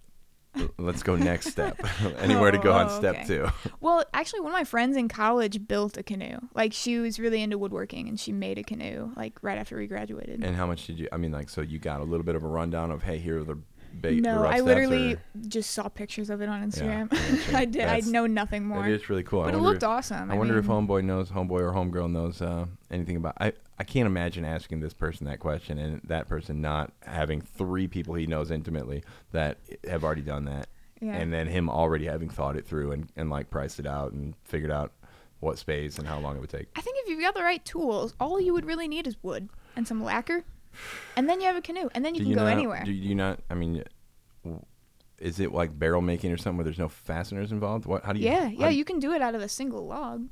Let's go next step. Anywhere to go on Oh, step okay. two. Well, actually, one of my friends in college built a canoe. Like she was really into woodworking, and she made a canoe like right after we graduated. And how much did you? I mean, like, so you got a little bit of a rundown of, hey, here are the, ba- the no, I literally just saw pictures of it on Instagram. gotcha. I did. I know nothing more. It's really cool. I but it wonder looked awesome. I wonder if homeboy knows, homeboy or homegirl knows uh, anything about. I I can't imagine asking this person that question and that person not having three people he knows intimately that have already done that, Yeah. and then him already having thought it through and and like priced it out and figured out what space and how long it would take. I think if you've got the right tools, all you would really need is wood and some lacquer, and then you have a canoe, and then you Do can go not, anywhere. Do you not? I mean, is it like barrel making or something where there's no fasteners involved? What? How do you? yeah, yeah, you can do it out of a single log.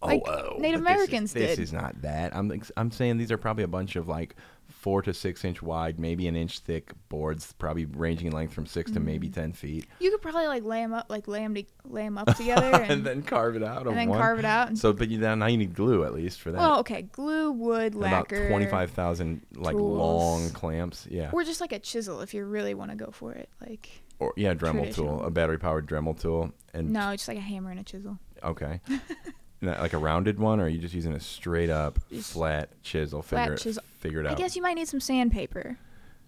Oh, like oh, Native but this is- Americans this is not that. I'm I'm saying these are probably a bunch of like four to six inch wide, maybe an inch thick boards, probably ranging in length from six to maybe Mm. ten feet, You could probably like lay them up, like lay them, to, lay 'em up together, and, and then carve it out. and then one. carve it out. And, So, but you then now you need glue at least for that. well, okay, glue, wood, And about twenty five thousand like tools. long clamps. Yeah. or just like a chisel if you really want to go for it. Like Or yeah, Dremel tool, a battery powered Dremel tool, and no, just like a hammer and a chisel. Okay. Like a rounded one, or are you just using a straight up flat chisel? flat Figure it, chisel. figure it out. I guess you might need some sandpaper.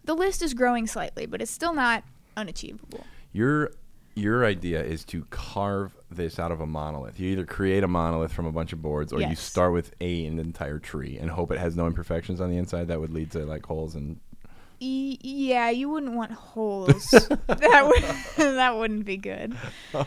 The list is growing slightly, but it's still not unachievable. Your your idea is to carve this out of a monolith. You either create a monolith from a bunch of boards, or you start with a an entire tree and hope it has no imperfections on the inside that would lead to like holes and. E- yeah, you wouldn't want holes. that would that wouldn't be good.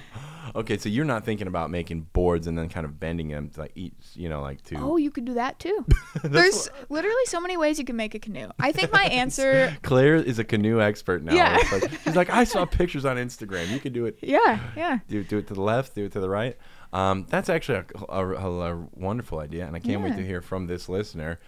Okay, so you're not thinking about making boards and then kind of bending them to like each, you know, like to. Oh, you could do that too. There's literally so many ways you can make a canoe. I think my answer. Claire is a canoe expert now. Yeah. Like, she's like, I saw pictures on Instagram. You can do it Yeah, yeah. do, do it to the left, do it to the right. Um, that's actually a, a, a- a wonderful idea, and I can't wait to hear from this listener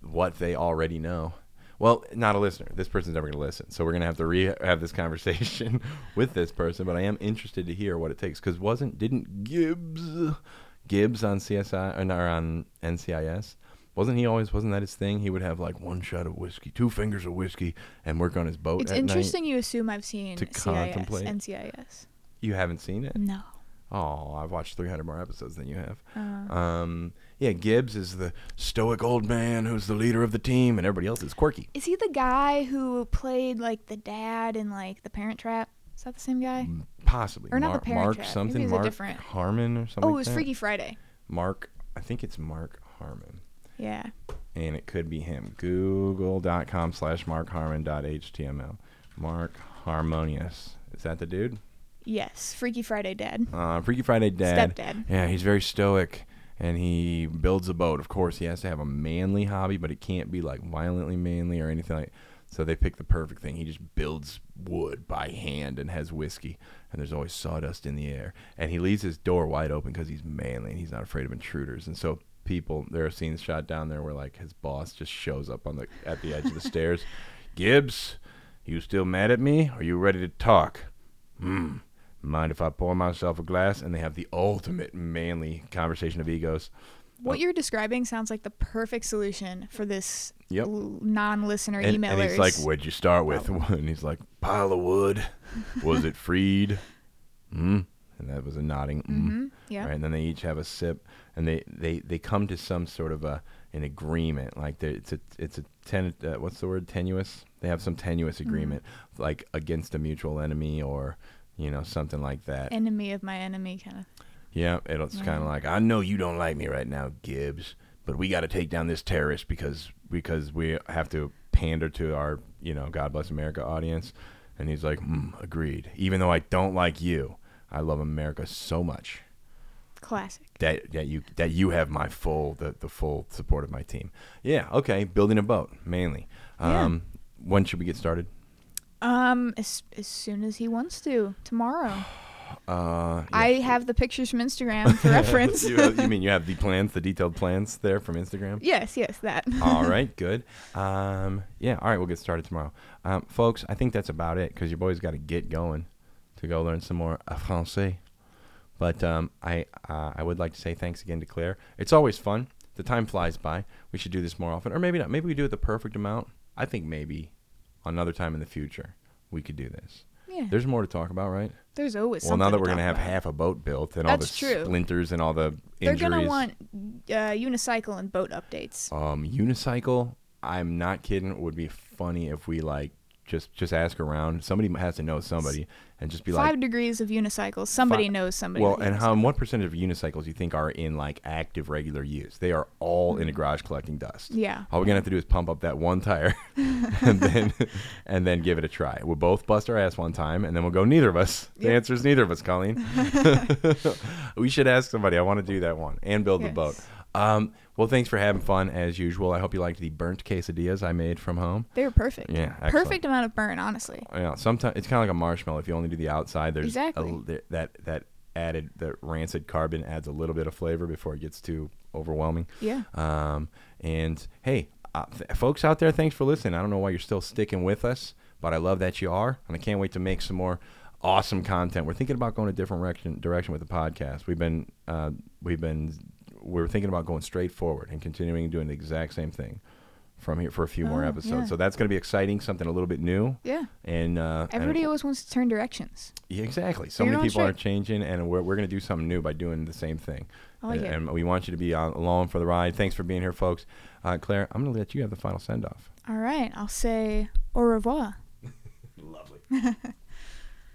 what they already know. Well, not a listener. This person's never going to listen, so we're going to have to re- have this conversation with this person. But I am interested to hear what it takes because wasn't didn't Gibbs Gibbs on CSI or not, on NCIS? Wasn't he always? Wasn't that his thing? He would have like one shot of whiskey, two fingers of whiskey, and work on his boat. It's at night. interesting you assume I've seen to CIS, contemplate. NCIS. You haven't seen it? No. Oh, I've watched 300 more episodes than you have. Uh, Um, yeah, Gibbs is the stoic old man who's the leader of the team, and everybody else is quirky. is he the guy who played like the dad in like The Parent Trap? Is that the same guy? Possibly. Or not Mar- the Parent Mark Trap. Something. Mark different- Harmon or something. Oh, it was that. Freaky Friday. Mark, I think it's Mark Harmon, Yeah. and it could be him. Google.com slash Mark Harmon.html. Mark Harmonious. Is that the dude? Yes. Freaky Friday dad. Uh, Freaky Friday dad. Stepdad. Yeah, he's very stoic and he builds a boat. Of course, he has to have a manly hobby, but it can't be like violently manly or anything like. So they pick the perfect thing. He just builds wood by hand and has whiskey, and there's always sawdust in the air. And he leaves his door wide open because he's manly and he's not afraid of intruders. And so people, there are scenes shot down there where like his boss just shows up on the at the edge of the stairs. Gibbs, you still mad at me? Are you ready to talk? Hmm. Mind if I pour myself a glass? And they have the ultimate manly conversation of egos. What you're describing sounds like the perfect solution for this Yep. l- non-listener And, emailers. and he's like, "What'd you start with?" And he's like, "Pile of wood. Was it freed?" Mm. And that was a nodding. Mm. hmm Yeah. Right. And then they each have a sip, and they they they come to some sort of a an agreement. Like it's a it's a ten. Uh, what's the word? Tenuous. They have some tenuous Mm-hmm. agreement, like against a mutual enemy or you know something like that. Enemy of my enemy, kind of. Yeah, it's kind of like I know you don't like me right now, Gibbs, but we got to take down this terrorist because because we have to pander to our you know God bless America audience. And he's like, mm, agreed. Even though I don't like you, I love America so much Classic. that that you that you have my full the, the full support of my team. Yeah, okay, building a boat mainly. Yeah. Um, when should we get started? Um, as as soon as he wants to tomorrow. Uh, I have the pictures from Instagram for reference. you, have- you mean you have the plans, the detailed plans there from Instagram? yes, yes, that. all right, good. Um, yeah, all right, we'll get started tomorrow. Um, folks, I think that's about it because your boy's got to get going to go learn some more uh, français. But um, I uh, I would like to say thanks again to Claire. It's always fun. The time flies by. We should do this more often, or maybe not. Maybe we do it the perfect amount. I think maybe another time in the future we could do this. Yeah. There's more to talk about, right? There's always Well, something now that to we're gonna have about. half a boat built and That's all the true. splinters and all the injuries. They're gonna want uh, unicycle and boat updates. um, unicycle. I'm not kidding. It would be funny if we like just just ask around. Somebody has to know somebody and just be Five like, degrees of unicycles. Somebody Fi- knows somebody. well, and how what percentage of unicycles you think are in like active regular use? They are all in a garage collecting dust. Mm-hmm. Yeah. All we're gonna have to do is pump up that one tire, and then and then give it a try. We'll both bust our ass one time, and then we'll go. Neither of us. The Yep. answer is neither of us, Colleen. we should ask somebody. I want to do that one and build the boat. Um, well, thanks for having fun as usual. I hope you liked the burnt quesadillas I made from home. They were perfect. Yeah, excellent. Perfect amount of burn, honestly. Yeah, sometimes it's kind of like a marshmallow. If you only do the outside, there's Exactly. there- that that added the rancid carbon adds a little bit of flavor before it gets too overwhelming. Yeah. Um, and hey, uh, th- folks out there, thanks for listening. I don't know why you're still sticking with us, but I love that you are, and I can't wait to make some more awesome content. We're thinking about going a different direction direction with the podcast. We've been uh, we've been we're thinking about going straight forward and continuing doing the exact same thing from here for a few more Oh, episodes. yeah. So that's going to be exciting, something a little bit new. Yeah. And uh, and- Everybody always wants to turn directions. yeah, exactly. So You're many people are changing, and we're, we're going to do something new by doing the same thing. I like and, it. and we want you to be on, along for the ride. Thanks for being here, folks. Uh, Claire, I'm going to let you have the final send off. All right. I'll say au revoir. Lovely.